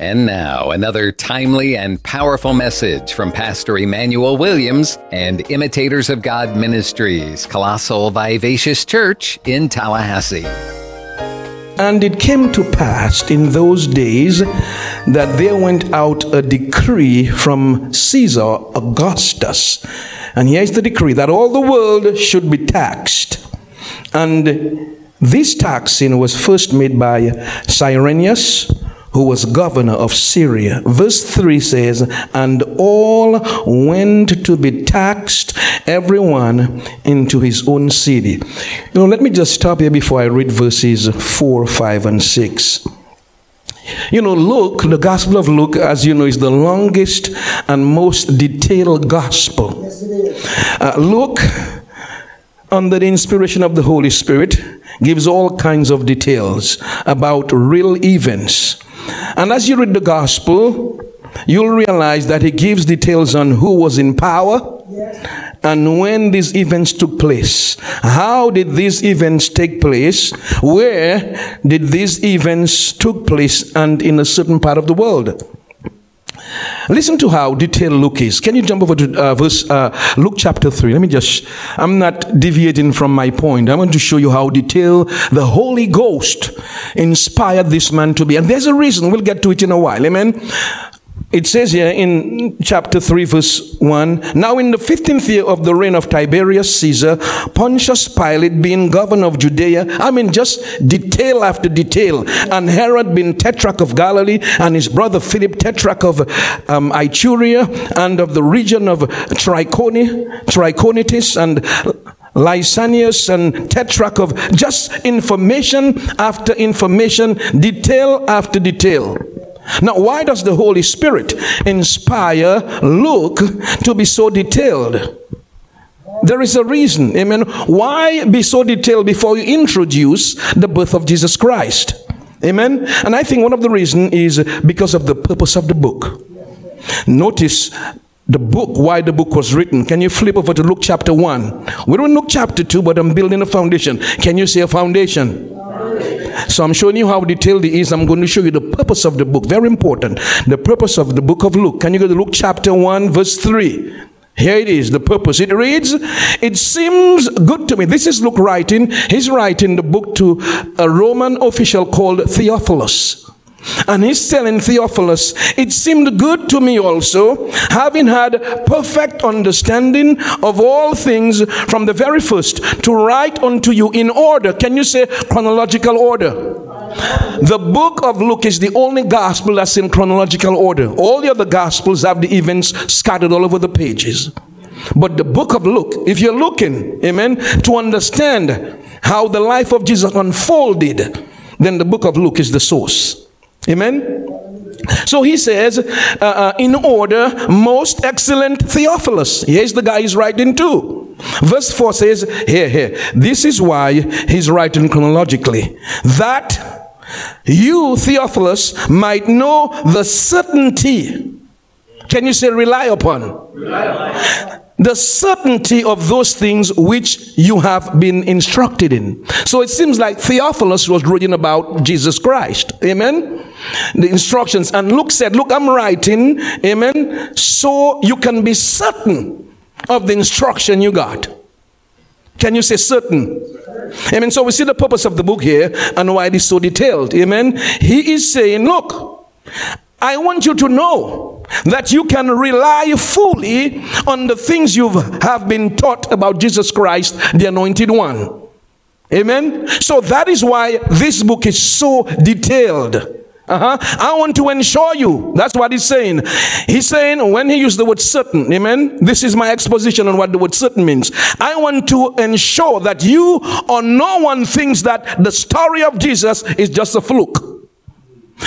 And now, another timely and powerful message from Pastor Emmanuel Williams and Imitators of God Ministries, Colossal Vivacious Church in Tallahassee. And it came to pass in those days that there went out a decree from Caesar Augustus. And here's the decree that all the world should be taxed. And this taxing was first made by Cyrenius who was governor of Syria. Verse 3 says, And all went to be taxed, everyone into his own city. You know, let me just stop here before I read verses 4, 5, and 6. You know, Luke, the Gospel of Luke, as you know, is the longest and most detailed gospel. Uh, Luke, under the inspiration of the Holy Spirit, gives all kinds of details about real events and as you read the gospel, you'll realize that he gives details on who was in power and when these events took place. How did these events take place? Where did these events took place and in a certain part of the world? Listen to how detailed Luke is. Can you jump over to uh, verse uh, Luke chapter 3? Let me just, I'm not deviating from my point. I want to show you how detailed the Holy Ghost inspired this man to be. And there's a reason. We'll get to it in a while. Amen. It says here in chapter 3, verse 1 Now, in the 15th year of the reign of Tiberius Caesar, Pontius Pilate being governor of Judea, I mean, just detail after detail, and Herod being tetrarch of Galilee, and his brother Philip, tetrarch of um, Iturea, and of the region of Triconi, Trachonitis, and Lysanias and tetrarch of just information after information, detail after detail. Now, why does the Holy Spirit inspire Luke to be so detailed? There is a reason. Amen. Why be so detailed before you introduce the birth of Jesus Christ? Amen. And I think one of the reasons is because of the purpose of the book. Notice the book, why the book was written. Can you flip over to Luke chapter 1? We're in Luke chapter 2, but I'm building a foundation. Can you see a foundation? So I'm showing you how detailed it is. I'm going to show you the purpose of the book. Very important. The purpose of the book of Luke. Can you go to Luke chapter 1, verse 3? Here it is, the purpose. It reads, It seems good to me. This is Luke writing. He's writing the book to a Roman official called Theophilus. And he's telling Theophilus, It seemed good to me also, having had perfect understanding of all things from the very first, to write unto you in order. Can you say chronological order? The book of Luke is the only gospel that's in chronological order. All the other gospels have the events scattered all over the pages. But the book of Luke, if you're looking, amen, to understand how the life of Jesus unfolded, then the book of Luke is the source. Amen. So he says, uh, uh, in order, most excellent Theophilus. Here's the guy he's writing to. Verse 4 says, here, here. This is why he's writing chronologically. That you, Theophilus, might know the certainty. Can you say rely upon? Rely upon the certainty of those things which you have been instructed in. So it seems like Theophilus was reading about Jesus Christ. Amen. The instructions. And Luke said, Look, I'm writing. Amen. So you can be certain of the instruction you got. Can you say certain? Amen. So we see the purpose of the book here and why it is so detailed. Amen. He is saying, Look, I want you to know that you can rely fully on the things you have been taught about Jesus Christ, the Anointed One. Amen. So that is why this book is so detailed. Uh-huh. I want to ensure you. That's what he's saying. He's saying when he used the word certain, amen. This is my exposition on what the word certain means. I want to ensure that you or no one thinks that the story of Jesus is just a fluke.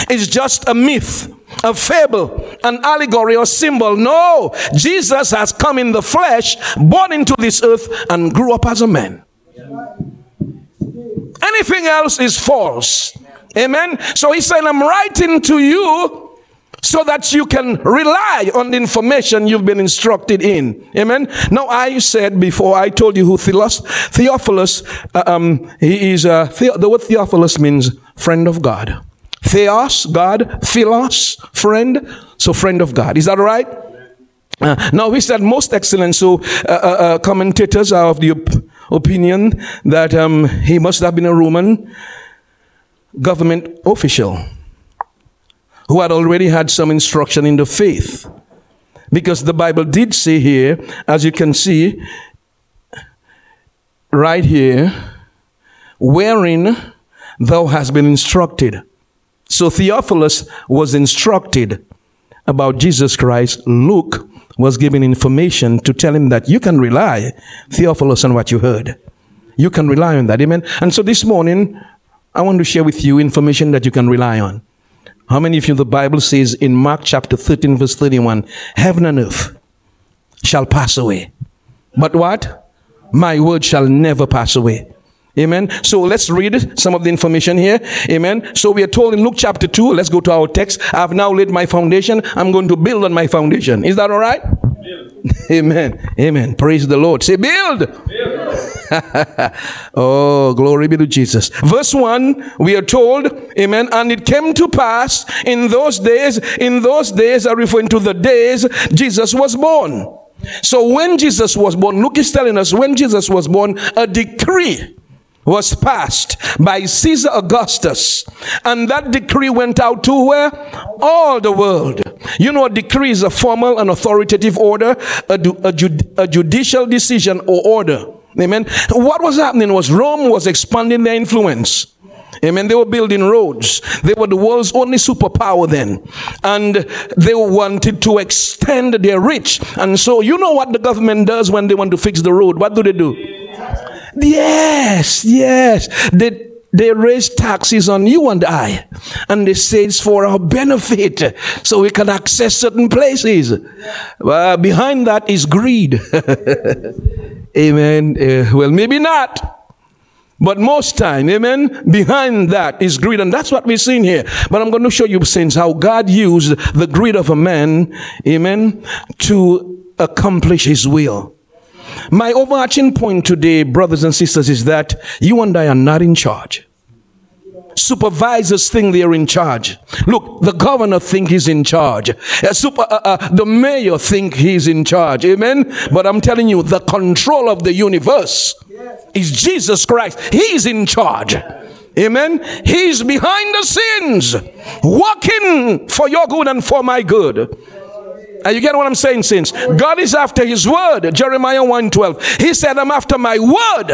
It's just a myth a fable, an allegory or symbol. No, Jesus has come in the flesh, born into this earth, and grew up as a man. Anything else is false. Amen. So he said, I'm writing to you so that you can rely on the information you've been instructed in. Amen. Now, I said before, I told you who Theophilus, Theophilus, uh, um, he is, uh, the, the word Theophilus means friend of God. Theos, God, philos, friend. So friend of God. Is that right? Uh, now we said most excellent. So uh, uh, uh, commentators are of the op- opinion that um, he must have been a Roman government official who had already had some instruction in the faith. Because the Bible did say here, as you can see, right here, wherein thou hast been instructed. So Theophilus was instructed about Jesus Christ. Luke was given information to tell him that you can rely, Theophilus, on what you heard. You can rely on that. Amen. And so this morning, I want to share with you information that you can rely on. How many of you the Bible says in Mark chapter 13 verse 31, heaven and earth shall pass away. But what? My word shall never pass away. Amen. So let's read some of the information here. Amen. So we are told in Luke chapter 2, let's go to our text. I've now laid my foundation. I'm going to build on my foundation. Is that all right? Build. Amen. Amen. Praise the Lord. Say build. build. oh, glory be to Jesus. Verse 1, we are told, amen, and it came to pass in those days, in those days are referring to the days Jesus was born. So when Jesus was born, Luke is telling us when Jesus was born, a decree was passed by Caesar Augustus. And that decree went out to where? All the world. You know, a decree is a formal and authoritative order, a, a, a judicial decision or order. Amen. What was happening was Rome was expanding their influence. Amen. They were building roads. They were the world's only superpower then. And they wanted to extend their reach. And so, you know what the government does when they want to fix the road? What do they do? Yes, yes. They, they raise taxes on you and I. And they say it's for our benefit. So we can access certain places. Well, behind that is greed. amen. Uh, well, maybe not. But most time, amen, behind that is greed. And that's what we're seeing here. But I'm going to show you, saints, how God used the greed of a man, amen, to accomplish his will. My overarching point today, brothers and sisters, is that you and I are not in charge. Supervisors think they're in charge. Look, the governor think he's in charge. Uh, super, uh, uh, the mayor think he's in charge. Amen. But I'm telling you, the control of the universe is Jesus Christ. He's in charge. Amen. He's behind the scenes, working for your good and for my good. Are you getting what I'm saying, saints? God is after his word. Jeremiah 1:12. He said, I'm after my word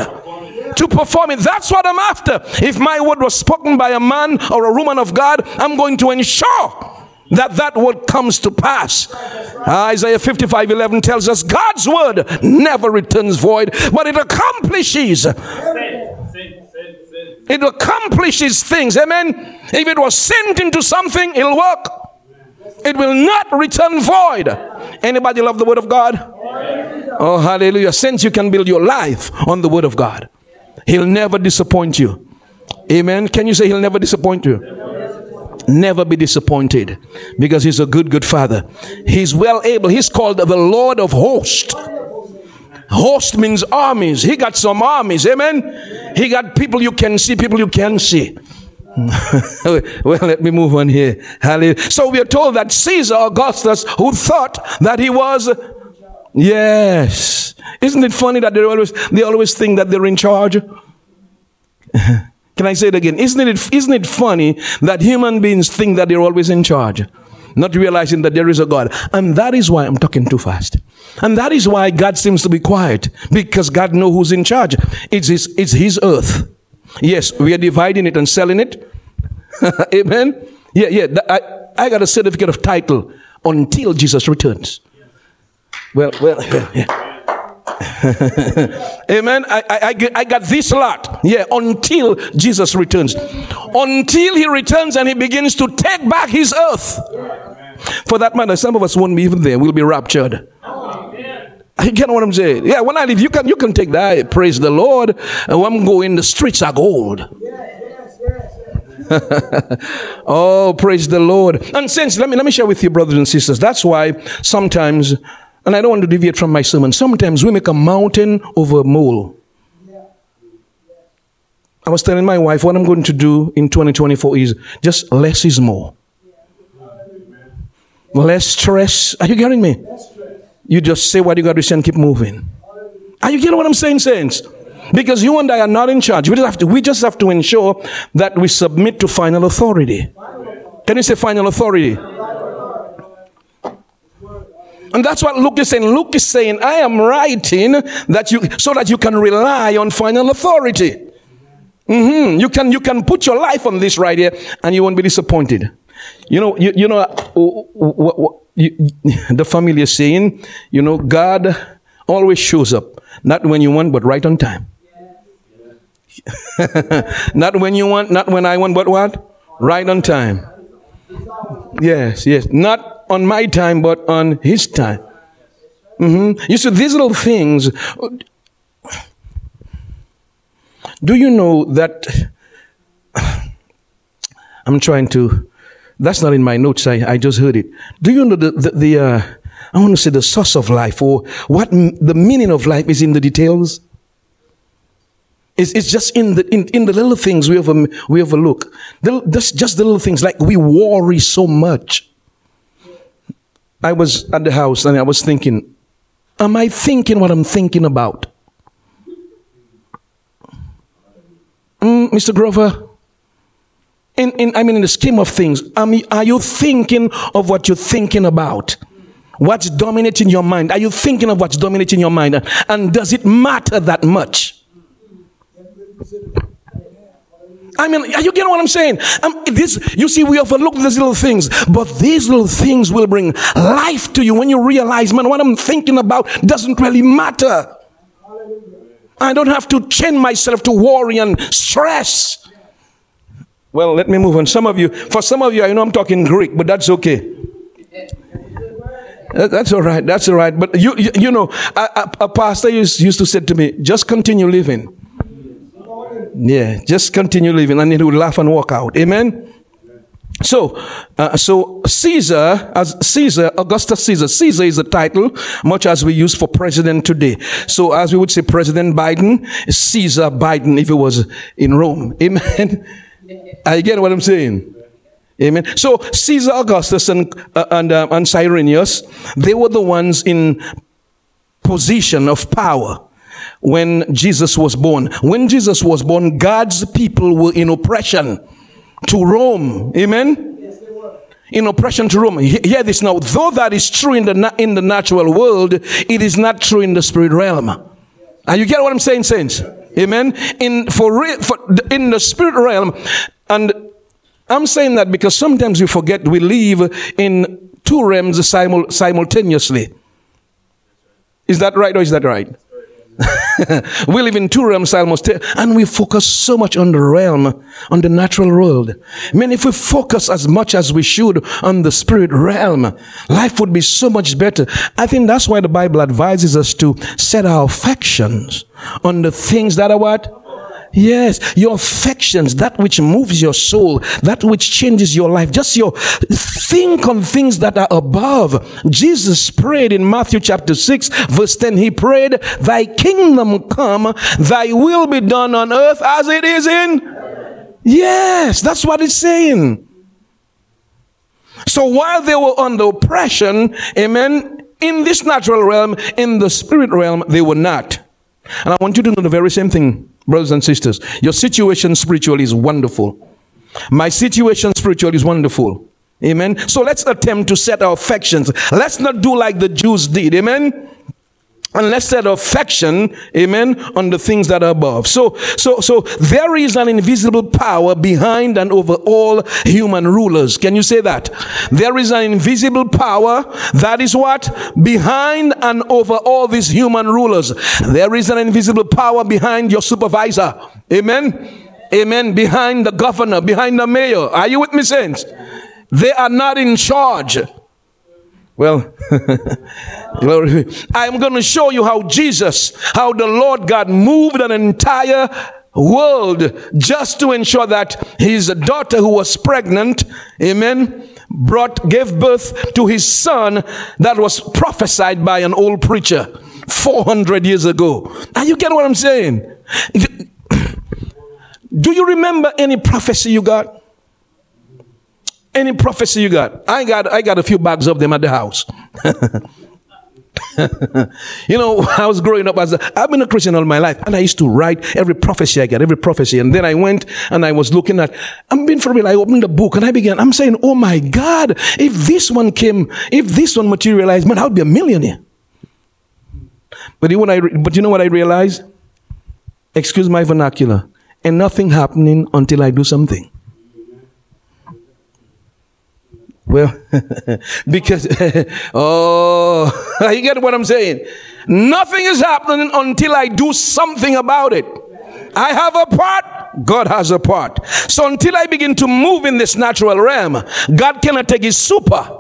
to perform it. That's what I'm after. If my word was spoken by a man or a woman of God, I'm going to ensure that that word comes to pass. Uh, Isaiah 55 11 tells us God's word never returns void, but it accomplishes. It accomplishes things. Amen. If it was sent into something, it'll work. It will not return void. Anybody love the word of God? Oh, hallelujah. Since you can build your life on the word of God, He'll never disappoint you. Amen. Can you say He'll never disappoint you? Never be disappointed because He's a good, good Father. He's well able. He's called the Lord of hosts. Host means armies. He got some armies. Amen. He got people you can see, people you can see. well, let me move on here. Hallelujah. So we are told that Caesar Augustus, who thought that he was, yes. Isn't it funny that they always, they always think that they're in charge? Can I say it again? Isn't it, isn't it funny that human beings think that they're always in charge? Not realizing that there is a God. And that is why I'm talking too fast. And that is why God seems to be quiet. Because God knows who's in charge. It's his, it's his earth. Yes, we are dividing it and selling it. Amen. Yeah, yeah. I, I got a certificate of title until Jesus returns. Well, well, yeah. Amen. I, I, I got this lot. Yeah, until Jesus returns. Until he returns and he begins to take back his earth. For that matter, some of us won't be even there. We'll be raptured. You get what I'm saying? Yeah, when I leave, you can you can take that. Praise the Lord. And when I'm going, the streets are gold. oh, praise the Lord. And since let me let me share with you, brothers and sisters. That's why sometimes, and I don't want to deviate from my sermon. Sometimes we make a mountain over a mole. I was telling my wife what I'm going to do in 2024 is just less is more. Less stress. Are you getting me? You just say what you got to say and keep moving. Are you getting what I'm saying, saints? Because you and I are not in charge. We just have to, we just have to ensure that we submit to final authority. Can you say final authority? And that's what Luke is saying. Luke is saying, I am writing that you, so that you can rely on final authority. Mm-hmm. You can, you can put your life on this right here and you won't be disappointed. You know, you, you know, what, what, you, the is saying, you know, God always shows up, not when you want, but right on time. not when you want, not when I want, but what? Right on time. Yes, yes. Not on my time, but on his time. Mm-hmm. You see, these little things. Do you know that? I'm trying to. That's not in my notes. I, I just heard it. Do you know the, the, the uh, I want to say the source of life or what m- the meaning of life is in the details? It's, it's just in the, in, in the little things we, over, we overlook. The, just the little things like we worry so much. I was at the house and I was thinking, am I thinking what I'm thinking about? Mm, Mr. Grover, in, in, I mean, in the scheme of things, are you thinking of what you're thinking about? What's dominating your mind? Are you thinking of what's dominating your mind? And does it matter that much? I mean, are you getting what I'm saying? Um, this, you see, we overlook these little things, but these little things will bring life to you when you realize, man, what I'm thinking about doesn't really matter. I don't have to chain myself to worry and stress. Well, let me move on. Some of you, for some of you, I know I'm talking Greek, but that's okay. That's all right. That's all right. But you, you, know, a, a, pastor used, used to say to me, just continue living. Yeah, just continue living and he would laugh and walk out. Amen. So, uh, so Caesar, as Caesar, Augustus Caesar, Caesar is a title, much as we use for president today. So, as we would say, President Biden, Caesar Biden, if it was in Rome. Amen. I get what I'm saying. Amen. So, Caesar Augustus and uh, and uh, and Cyrenius, they were the ones in position of power when Jesus was born. When Jesus was born, God's people were in oppression to Rome. Amen? Yes, they were. in oppression to Rome. Hear this now. Though that is true in the, in the natural world, it is not true in the spirit realm. And you get what I'm saying, saints? Amen? In, for, real, for, in the spirit realm, and I'm saying that because sometimes we forget we live in two realms simul- simultaneously. Is that right or is that right? we live in two realms almost, and we focus so much on the realm, on the natural world. I mean, if we focus as much as we should on the spirit realm, life would be so much better. I think that's why the Bible advises us to set our affections on the things that are what? Yes, your affections, that which moves your soul, that which changes your life. Just your think on things that are above. Jesus prayed in Matthew chapter 6, verse 10. He prayed, Thy kingdom come, thy will be done on earth as it is in. Yes, that's what it's saying. So while they were under oppression, amen, in this natural realm, in the spirit realm, they were not. And I want you to know the very same thing brothers and sisters. Your situation spiritually is wonderful. My situation spiritually is wonderful. Amen. So let's attempt to set our affections. Let's not do like the Jews did. Amen. And let's set affection, amen, on the things that are above. So, so, so there is an invisible power behind and over all human rulers. Can you say that? There is an invisible power that is what? Behind and over all these human rulers. There is an invisible power behind your supervisor. Amen. Amen. Behind the governor, behind the mayor. Are you with me, saints? They are not in charge. Well, glory. I'm going to show you how Jesus, how the Lord God moved an entire world just to ensure that his daughter who was pregnant, amen, brought, gave birth to his son that was prophesied by an old preacher 400 years ago. Are you get what I'm saying? Do you remember any prophecy you got? Any prophecy you got? I got I got a few bags of them at the house. you know, I was growing up as a, I've been a Christian all my life, and I used to write every prophecy I get, every prophecy. And then I went and I was looking at, I'm being for real. I opened the book and I began, I'm saying, oh my God, if this one came, if this one materialized, man, I would be a millionaire. But you, know I, but you know what I realized? Excuse my vernacular. And nothing happening until I do something. Well, because, oh, you get what I'm saying? Nothing is happening until I do something about it. I have a part, God has a part. So until I begin to move in this natural realm, God cannot take his super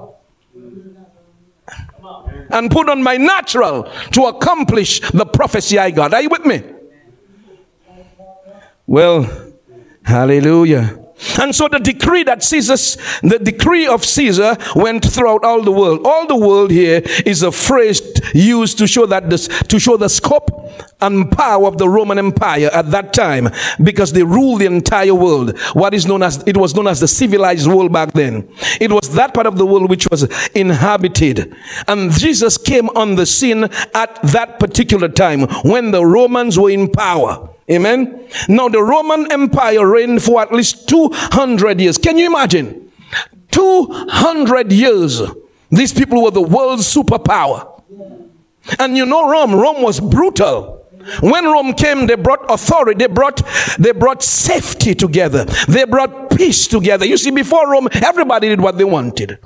and put on my natural to accomplish the prophecy I got. Are you with me? Well, hallelujah. And so the decree that Caesar, the decree of Caesar went throughout all the world. All the world here is a phrase used to show that this, to show the scope and power of the Roman Empire at that time because they ruled the entire world. What is known as, it was known as the civilized world back then. It was that part of the world which was inhabited. And Jesus came on the scene at that particular time when the Romans were in power. Amen. Now the Roman Empire reigned for at least 200 years. Can you imagine? 200 years. These people were the world's superpower. And you know Rome, Rome was brutal. When Rome came, they brought authority, they brought they brought safety together. They brought peace together. You see, before Rome, everybody did what they wanted.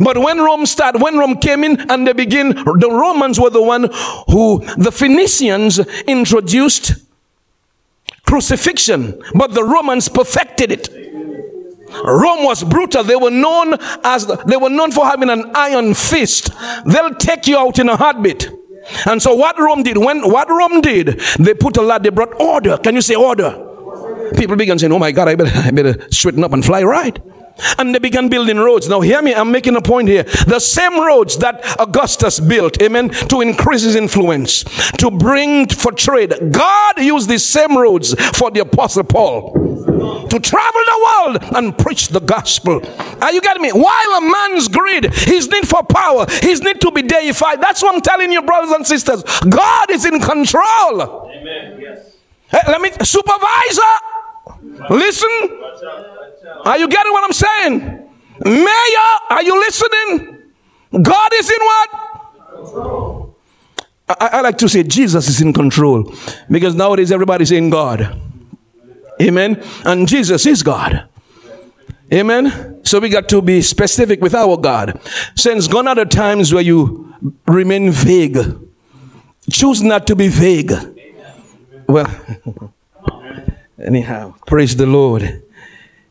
But when Rome started, when Rome came in and they begin, the Romans were the one who the Phoenicians introduced crucifixion, but the Romans perfected it. Rome was brutal. They were known as they were known for having an iron fist. They'll take you out in a heartbeat. And so what Rome did, when what Rome did, they put a lot, they brought order. Can you say order? People began saying, Oh my God, I better, I better straighten up and fly right. And they began building roads. Now, hear me, I'm making a point here. The same roads that Augustus built, amen, to increase his influence, to bring for trade. God used these same roads for the Apostle Paul to travel the world and preach the gospel. Are you getting me? While a man's greed, his need for power, his need to be deified. That's what I'm telling you, brothers and sisters. God is in control. Amen. Yes. Hey, let me, supervisor, listen. Are you getting what I'm saying? Mayor, are you listening? God is in what? I, I, like to say Jesus is in control because nowadays everybody's in God. Amen. And Jesus is God. Amen. So we got to be specific with our God. Since gone are the times where you remain vague. Choose not to be vague. Well, anyhow, praise the Lord.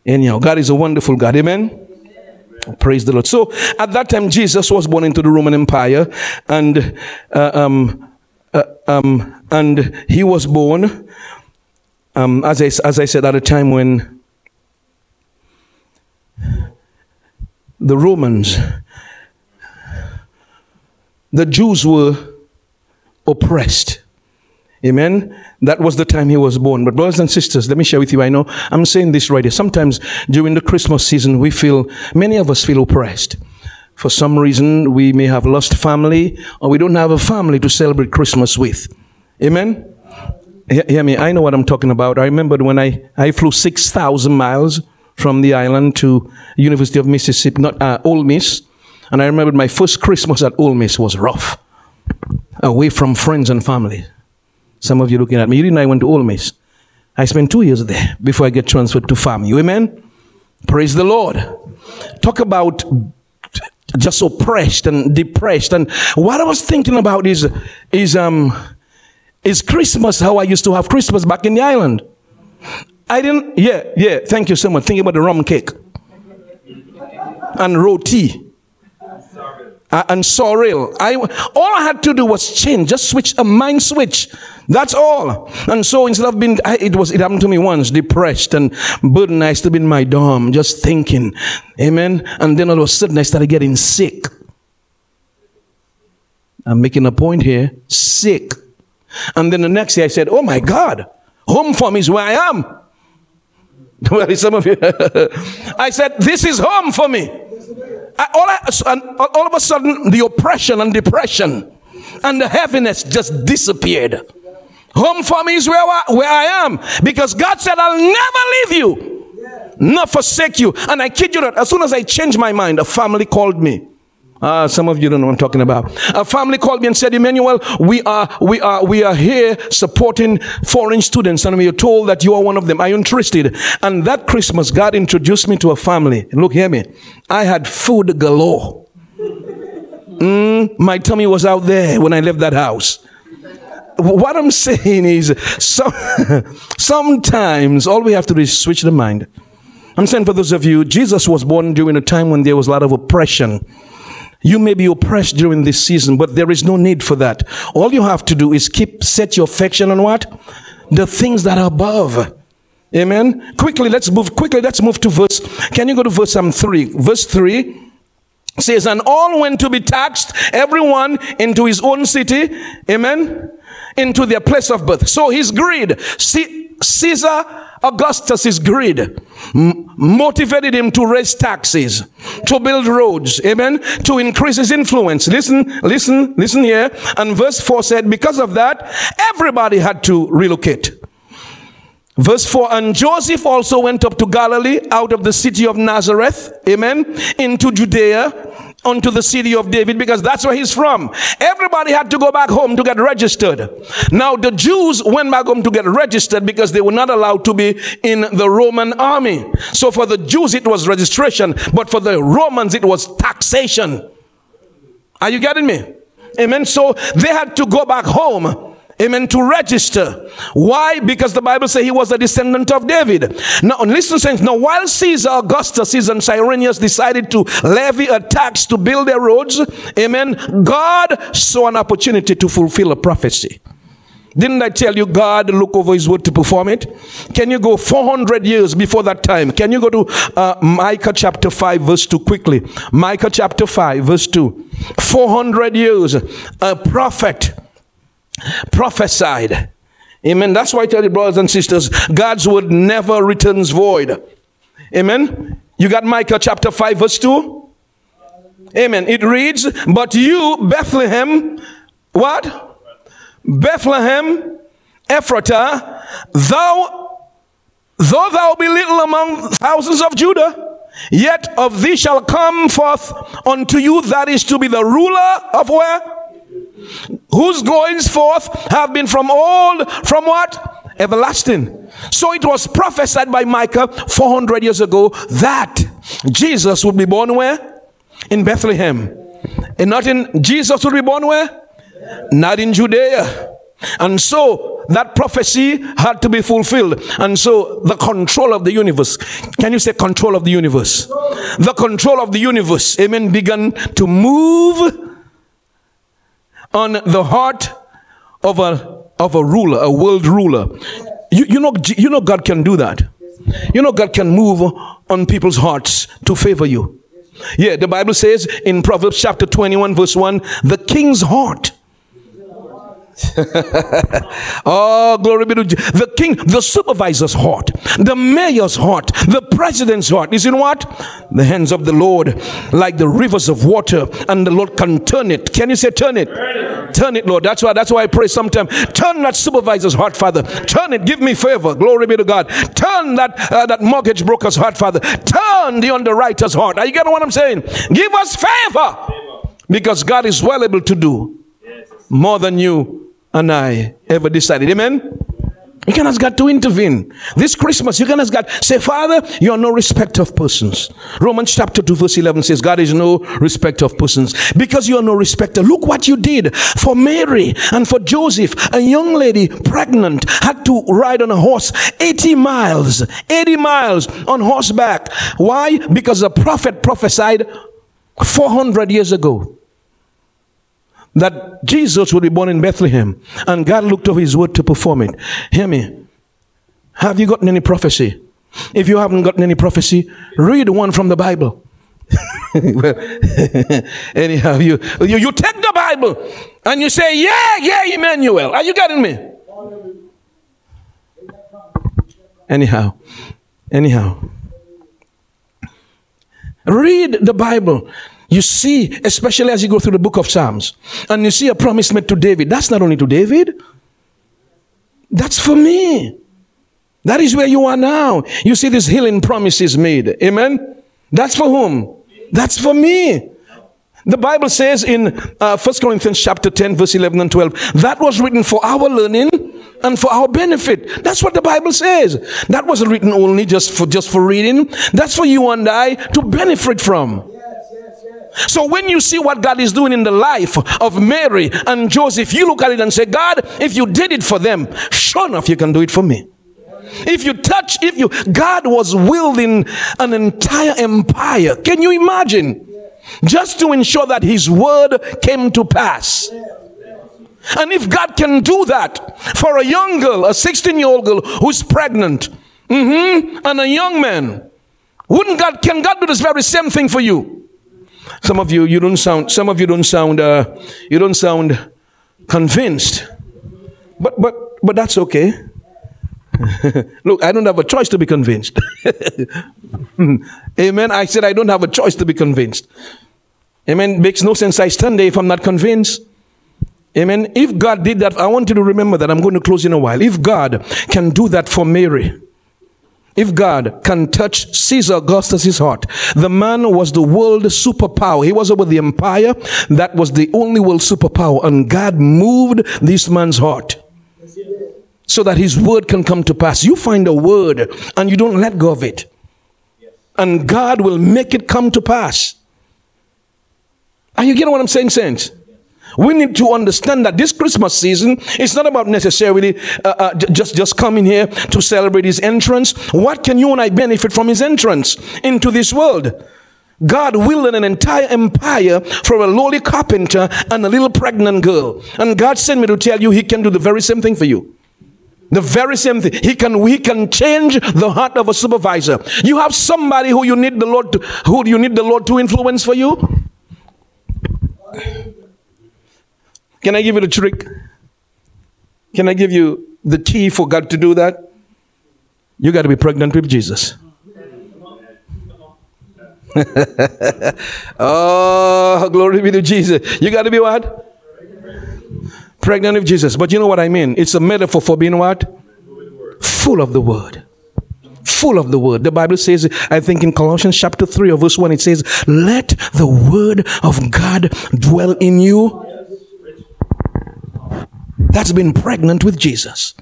Anyhow, God is a wonderful God. Amen. Praise the Lord. So at that time, Jesus was born into the Roman Empire, and uh, um, uh, um, and he was born, um, as I as I said, at a time when the Romans, the Jews were oppressed. Amen. That was the time he was born. But brothers and sisters, let me share with you. I know I'm saying this right here. Sometimes during the Christmas season, we feel, many of us feel oppressed. For some reason, we may have lost family or we don't have a family to celebrate Christmas with. Amen. Hear me. I know what I'm talking about. I remember when I, I flew 6,000 miles from the island to University of Mississippi, not uh, Ole Miss. And I remember my first Christmas at Ole Miss was rough. Away from friends and family. Some of you looking at me. You didn't know I went to Ole Miss. I spent two years there before I get transferred to FAMU. Amen? Praise the Lord. Talk about just oppressed and depressed. And what I was thinking about is, is, um, is Christmas how I used to have Christmas back in the island. I didn't, yeah, yeah, thank you so much. Thinking about the rum cake and roti uh, and sorrel. I, all I had to do was change, just switch a mind switch. That's all. And so instead of being, I, it was, it happened to me once, depressed and burdened. I be in my dorm, just thinking, amen. And then all of a sudden I started getting sick. I'm making a point here, sick. And then the next day I said, oh my God, home for me is where I am. Well, some of you. I said, This is home for me. All, all of a sudden, the oppression and depression and the heaviness just disappeared. Home for me is where I, where I am because God said, I'll never leave you, not forsake you. And I kid you not, as soon as I changed my mind, a family called me. Uh, some of you don't know what I'm talking about. A family called me and said, Emmanuel, we are, we are, we are here supporting foreign students and we are told that you are one of them. Are you interested? And that Christmas, God introduced me to a family. Look, hear me. I had food galore. Mm, my tummy was out there when I left that house. What I'm saying is, so, sometimes all we have to do is switch the mind. I'm saying for those of you, Jesus was born during a time when there was a lot of oppression you may be oppressed during this season, but there is no need for that. All you have to do is keep, set your affection on what? The things that are above. Amen. Quickly, let's move, quickly, let's move to verse. Can you go to verse um, 3? Verse 3 says, And all went to be taxed, everyone into his own city. Amen. Into their place of birth. So his greed. See, Caesar Augustus's greed motivated him to raise taxes, to build roads, amen, to increase his influence. Listen, listen, listen here. And verse 4 said, because of that, everybody had to relocate. Verse 4 And Joseph also went up to Galilee out of the city of Nazareth, amen, into Judea unto the city of David because that's where he's from. Everybody had to go back home to get registered. Now the Jews went back home to get registered because they were not allowed to be in the Roman army. So for the Jews it was registration, but for the Romans it was taxation. Are you getting me? Amen. So they had to go back home Amen. To register. Why? Because the Bible says he was a descendant of David. Now, listen, saints. Now, while Caesar Augustus and Cyrenius decided to levy a tax to build their roads, amen, God saw an opportunity to fulfill a prophecy. Didn't I tell you God look over his word to perform it? Can you go 400 years before that time? Can you go to uh, Micah chapter 5 verse 2 quickly? Micah chapter 5 verse 2. 400 years, a prophet prophesied. Amen. That's why I tell you, brothers and sisters, God's word never returns void. Amen. You got Micah chapter 5, verse 2? Amen. It reads, But you, Bethlehem, what? Bethlehem, Ephratah, thou, though thou be little among thousands of Judah, yet of thee shall come forth unto you that is to be the ruler of where? Whose goings forth have been from old, from what? Everlasting. So it was prophesied by Micah 400 years ago that Jesus would be born where? In Bethlehem. And not in, Jesus would be born where? Not in Judea. And so that prophecy had to be fulfilled. And so the control of the universe, can you say control of the universe? The control of the universe, amen, began to move on the heart of a, of a ruler, a world ruler. You, you, know, you know God can do that. You know God can move on people's hearts to favor you. Yeah, the Bible says in Proverbs chapter 21 verse 1, the king's heart oh, glory be to the king, the supervisor's heart, the mayor's heart, the president's heart is in what? The hands of the Lord, like the rivers of water, and the Lord can turn it. Can you say turn it? Turn it, turn it Lord. That's why that's why I pray sometimes. Turn that supervisor's heart, Father. Turn it. Give me favor. Glory be to God. Turn that uh, that mortgage broker's heart, Father. Turn the underwriter's heart. Are you getting what I'm saying? Give us favor. Because God is well able to do more than you and I ever decided. Amen? You can ask God to intervene. This Christmas, you can ask God, say, Father, you are no respect of persons. Romans chapter 2 verse 11 says, God is no respect of persons. Because you are no respecter. Look what you did for Mary and for Joseph. A young lady, pregnant, had to ride on a horse 80 miles, 80 miles on horseback. Why? Because a prophet prophesied 400 years ago that Jesus would be born in Bethlehem, and God looked over his word to perform it. Hear me. Have you gotten any prophecy? If you haven't gotten any prophecy, read one from the Bible. well, anyhow, you, you, you take the Bible and you say, Yeah, yeah, Emmanuel. Are you getting me? Anyhow, Anyhow, read the Bible. You see, especially as you go through the book of Psalms, and you see a promise made to David. That's not only to David, that's for me. That is where you are now. You see these healing promises made. Amen. That's for whom? That's for me. The Bible says in uh, 1 Corinthians chapter 10 verse 11 and 12, that was written for our learning and for our benefit. That's what the Bible says. That wasn't written only just for, just for reading. That's for you and I to benefit from. So when you see what God is doing in the life of Mary and Joseph, you look at it and say, God, if you did it for them, sure enough, you can do it for me. If you touch, if you, God was wielding an entire empire. Can you imagine? Just to ensure that his word came to pass. And if God can do that for a young girl, a 16 year old girl who's pregnant, mm-hmm, and a young man, wouldn't God, can God do this very same thing for you? Some of you, you don't sound, some of you don't sound, uh, you don't sound convinced. But, but, but that's okay. Look, I don't have a choice to be convinced. Amen. I said I don't have a choice to be convinced. Amen. Makes no sense I stand there if I'm not convinced. Amen. If God did that, I want you to remember that I'm going to close in a while. If God can do that for Mary, if God can touch Caesar Augustus' heart, the man was the world superpower. He was over the empire that was the only world superpower, and God moved this man's heart so that his word can come to pass. You find a word and you don't let go of it, and God will make it come to pass. Are you getting what I'm saying, saints? We need to understand that this Christmas season is not about necessarily uh, uh, just, just coming here to celebrate his entrance. What can you and I benefit from his entrance into this world? God wielded an entire empire for a lowly carpenter and a little pregnant girl. And God sent me to tell you he can do the very same thing for you. The very same thing. He can, he can change the heart of a supervisor. You have somebody who you need the Lord to, who you need the Lord to influence for you. Can I give you the trick? Can I give you the key for God to do that? You got to be pregnant with Jesus. oh, glory be to Jesus. You got to be what? Pregnant with Jesus. But you know what I mean? It's a metaphor for being what? Full of the word. Full of the word. The Bible says, I think in Colossians chapter 3 or verse 1, it says, Let the word of God dwell in you. That's been pregnant with Jesus.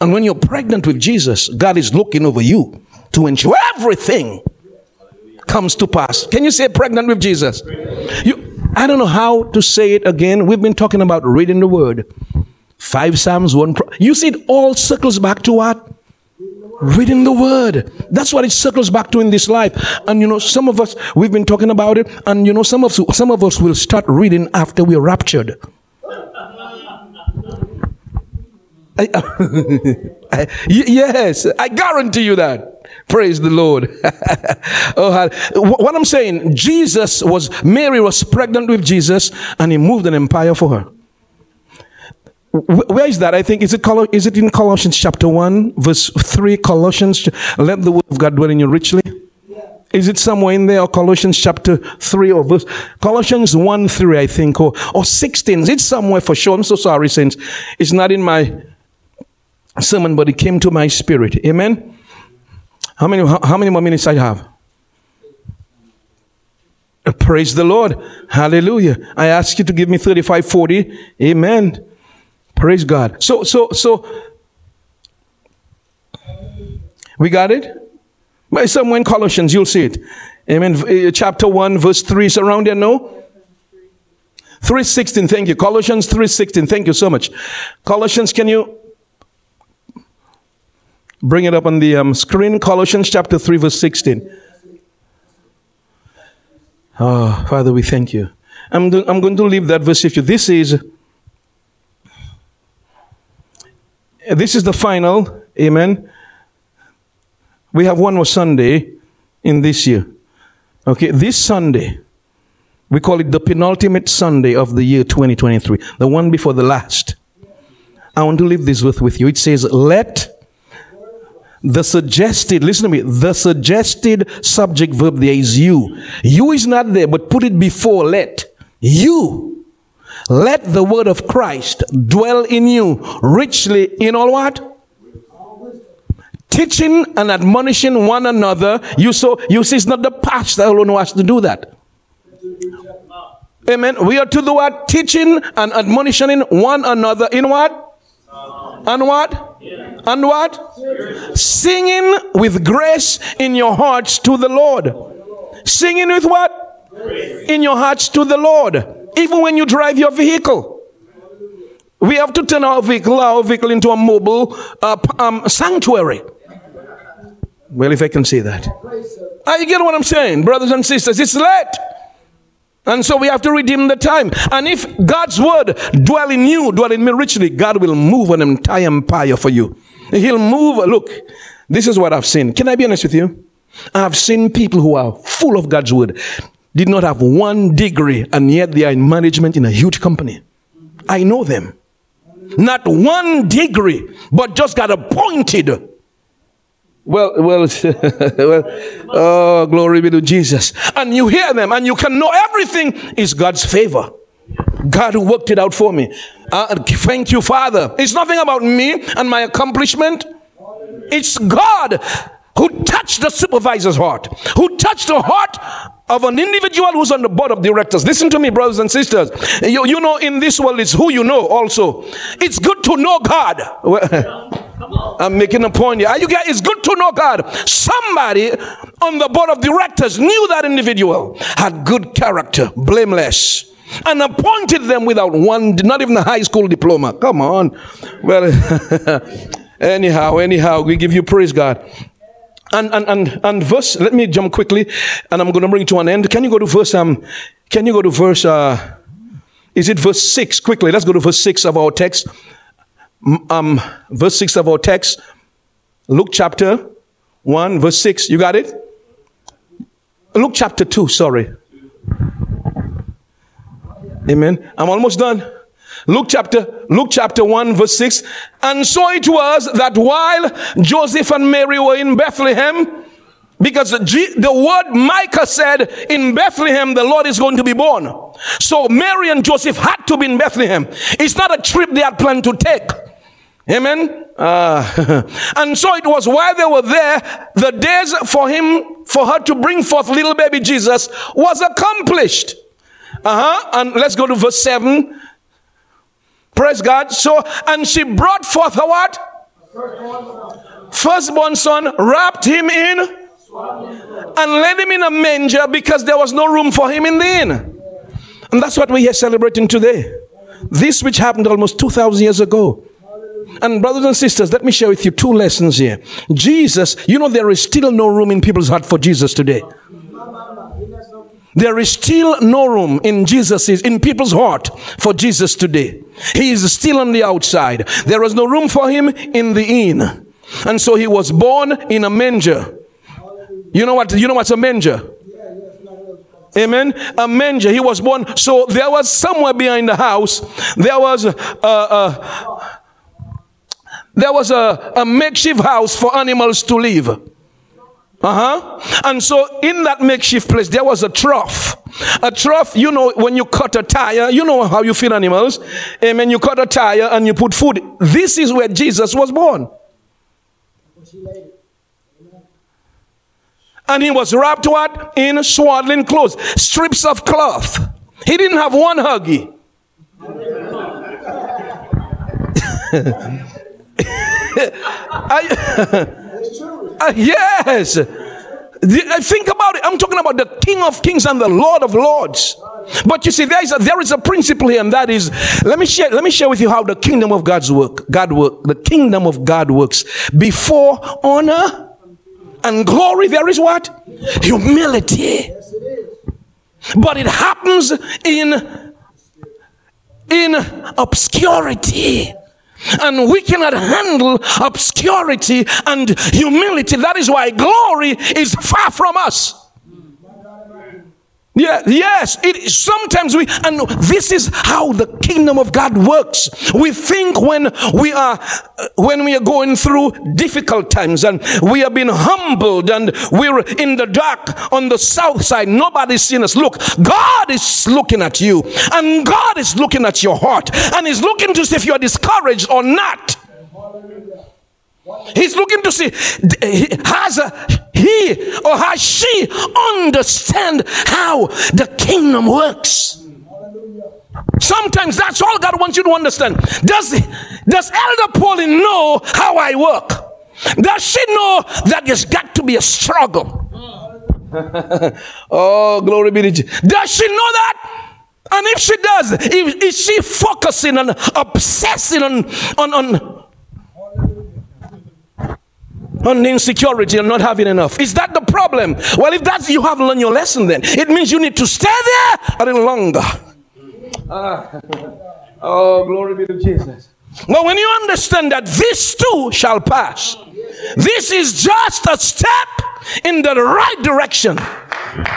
And when you're pregnant with Jesus, God is looking over you to ensure everything comes to pass. Can you say pregnant with Jesus? You, I don't know how to say it again. We've been talking about reading the word. Five Psalms, one. Pro- you see, it all circles back to what? Reading the word. That's what it circles back to in this life. And you know, some of us, we've been talking about it, and you know, some of, some of us will start reading after we're raptured. I, I, yes, I guarantee you that. Praise the Lord. oh, what I'm saying, Jesus was, Mary was pregnant with Jesus and he moved an empire for her. Where is that? I think, is it, is it in Colossians chapter 1, verse 3? Colossians, let the word of God dwell in you richly. Is it somewhere in there, or Colossians chapter 3 or verse? Colossians 1 3, I think, or, or 16. It's somewhere for sure. I'm so sorry, saints. It's not in my sermon, but it came to my spirit. Amen. How many, how, how many more minutes I have? Praise the Lord. Hallelujah. I ask you to give me 35, 40. Amen. Praise God. So, so, so, we got it? By somewhere in Colossians, you'll see it. Amen. Uh, chapter 1, verse 3 is around there, no? 3.16, thank you. Colossians 3.16, thank you so much. Colossians, can you Bring it up on the um, screen. Colossians chapter 3, verse 16. Oh, Father, we thank you. I'm, do, I'm going to leave that verse with you. This is this is the final. Amen. We have one more Sunday in this year. Okay, this Sunday, we call it the penultimate Sunday of the year 2023, the one before the last. I want to leave this with, with you. It says, Let The suggested, listen to me, the suggested subject verb there is you. You is not there, but put it before let. You. Let the word of Christ dwell in you richly in all what? Teaching and admonishing one another. You so you see, it's not the pastor alone who has to do that. Amen. We are to do what? Teaching and admonishing one another in what? And what? And what? Singing with grace in your hearts to the Lord. Singing with what? In your hearts to the Lord. Even when you drive your vehicle. We have to turn our vehicle, our vehicle into a mobile uh, um, sanctuary. Well, if I can say that. Are you get what I'm saying, brothers and sisters? It's late. And so we have to redeem the time. And if God's word dwell in you, dwell in me richly, God will move an entire empire for you. He'll move. Look, this is what I've seen. Can I be honest with you? I've seen people who are full of God's word, did not have one degree, and yet they are in management in a huge company. I know them. Not one degree, but just got appointed well, well, well, oh, glory be to Jesus. And you hear them and you can know everything is God's favor. God who worked it out for me. Uh, thank you, Father. It's nothing about me and my accomplishment. It's God who touched the supervisor's heart, who touched the heart of an individual who's on the board of directors. Listen to me, brothers and sisters. You, you know, in this world, it's who you know also. It's good to know God. I'm making a point here. Are you guys? It's good to know God. Somebody on the board of directors knew that individual had good character, blameless, and appointed them without one, not even a high school diploma. Come on. Well, anyhow, anyhow, we give you praise, God. And, and, and, and verse, let me jump quickly and I'm going to bring it to an end. Can you go to verse, um, can you go to verse, uh, is it verse six? Quickly, let's go to verse six of our text. Um, verse six of our text. Luke chapter one, verse six. You got it? Luke chapter two, sorry. Amen. I'm almost done. Luke chapter, Luke chapter 1 verse 6. And so it was that while Joseph and Mary were in Bethlehem, because the word Micah said in Bethlehem, the Lord is going to be born. So Mary and Joseph had to be in Bethlehem. It's not a trip they had planned to take. Amen. Uh, and so it was while they were there, the days for him, for her to bring forth little baby Jesus was accomplished. Uh huh. And let's go to verse 7. Praise God. So, and she brought forth her what? Firstborn son, wrapped him in, and laid him in a manger because there was no room for him in the inn. And that's what we are celebrating today. This which happened almost 2,000 years ago. And brothers and sisters, let me share with you two lessons here. Jesus, you know, there is still no room in people's heart for Jesus today. There is still no room in Jesus' in people's heart for Jesus today. He is still on the outside. There is no room for him in the inn. And so he was born in a manger. You know what? You know what's a manger? Amen. A manger. He was born. So there was somewhere behind the house. There was a, a there was a, a makeshift house for animals to live. Uh huh. And so in that makeshift place, there was a trough. A trough, you know, when you cut a tire, you know how you feed animals. Amen. You cut a tire and you put food. This is where Jesus was born. And he was wrapped what? In swaddling clothes, strips of cloth. He didn't have one huggy. I, uh, yes. Uh, think about it. I'm talking about the King of Kings and the Lord of Lords. But you see, there is a, there is a principle here, and that is, let me share, let me share with you how the kingdom of God's work, God work, the kingdom of God works. Before honor and glory, there is what? Humility. But it happens in, in obscurity. And we cannot handle obscurity and humility. That is why glory is far from us. Yeah, yes, it sometimes we and this is how the kingdom of God works. We think when we are uh, when we are going through difficult times and we are being humbled and we're in the dark on the south side, nobody's seen us. Look, God is looking at you and God is looking at your heart and He's looking to see if you are discouraged or not. He's looking to see has he or has she understand how the kingdom works. Sometimes that's all God wants you to understand. Does does Elder Pauline know how I work? Does she know that there's got to be a struggle? oh, glory be to Jesus. Does she know that? And if she does, if, is she focusing on obsessing on, on, on on insecurity and not having enough. Is that the problem? Well, if that's you haven't learned your lesson, then it means you need to stay there a little longer. Uh, oh, glory be to Jesus. But when you understand that this too shall pass, this is just a step in the right direction.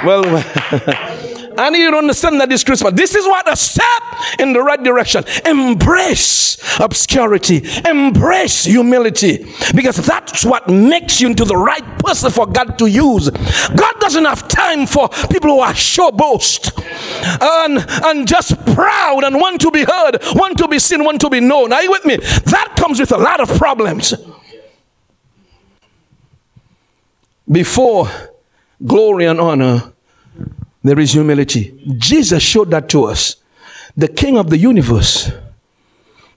Well, I need you to understand that this Christmas, this is what a step in the right direction. Embrace obscurity, embrace humility, because that's what makes you into the right person for God to use. God doesn't have time for people who are showboast and, and just proud and want to be heard, want to be seen, want to be known. Are you with me? That comes with a lot of problems. Before glory and honor there is humility. Jesus showed that to us. The king of the universe.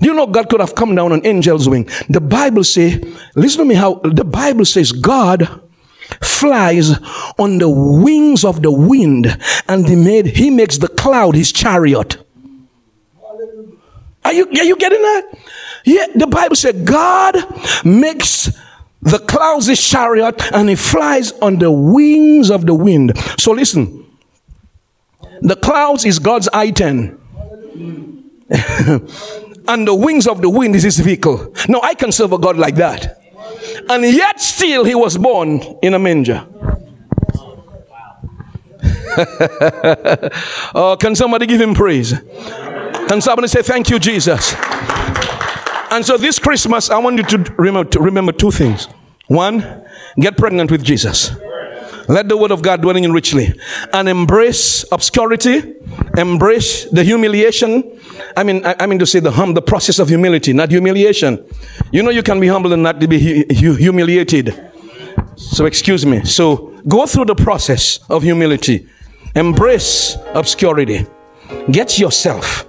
You know, God could have come down on angel's wing. The Bible say, listen to me how the Bible says God flies on the wings of the wind and he made, he makes the cloud his chariot. Are you, are you getting that? Yeah, the Bible said God makes the clouds his chariot and he flies on the wings of the wind. So listen, the clouds is God's I-10. and the wings of the wind is his vehicle. Now I can serve a God like that. And yet still he was born in a manger. oh, can somebody give him praise? Can somebody say thank you, Jesus? And so this Christmas, I want you to remember, to remember two things. One, get pregnant with Jesus. Let the word of God dwell in richly. And embrace obscurity, embrace the humiliation. I mean, I, I, mean to say the hum, the process of humility, not humiliation. You know, you can be humble and not be hu- humiliated. So, excuse me. So, go through the process of humility. Embrace obscurity. Get yourself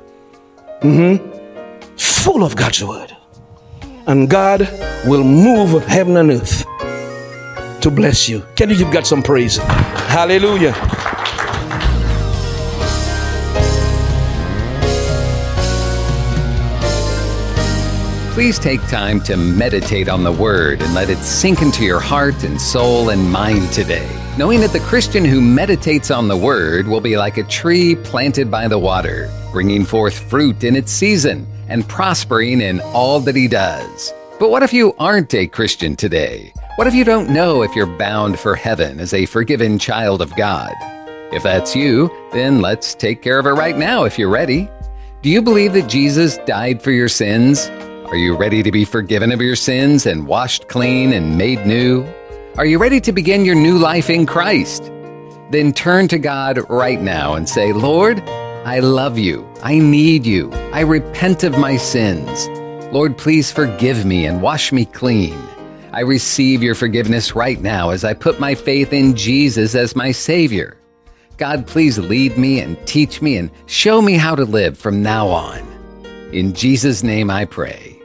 mm-hmm, full of God's word. And God will move heaven and earth to bless you. Can you give God some praise? Hallelujah. Please take time to meditate on the Word and let it sink into your heart and soul and mind today, knowing that the Christian who meditates on the Word will be like a tree planted by the water, bringing forth fruit in its season and prospering in all that he does. But what if you aren't a Christian today? What if you don't know if you're bound for heaven as a forgiven child of God? If that's you, then let's take care of it right now if you're ready. Do you believe that Jesus died for your sins? Are you ready to be forgiven of your sins and washed clean and made new? Are you ready to begin your new life in Christ? Then turn to God right now and say, Lord, I love you. I need you. I repent of my sins. Lord, please forgive me and wash me clean. I receive your forgiveness right now as I put my faith in Jesus as my Savior. God, please lead me and teach me and show me how to live from now on. In Jesus' name I pray.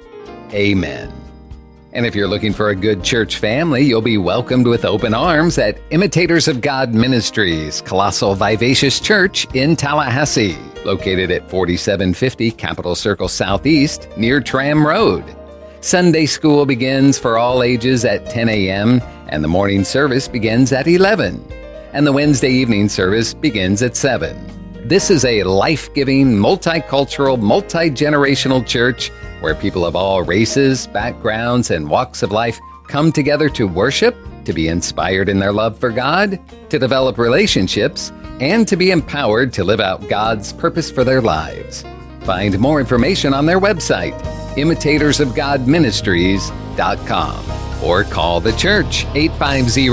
Amen. And if you're looking for a good church family, you'll be welcomed with open arms at Imitators of God Ministries, Colossal Vivacious Church in Tallahassee, located at 4750 Capitol Circle Southeast near Tram Road. Sunday school begins for all ages at 10 a.m., and the morning service begins at 11. And the Wednesday evening service begins at 7. This is a life giving, multicultural, multi generational church where people of all races, backgrounds, and walks of life come together to worship, to be inspired in their love for God, to develop relationships, and to be empowered to live out God's purpose for their lives. Find more information on their website, imitatorsofgodministries.com, or call the church 850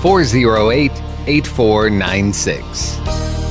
408 8496.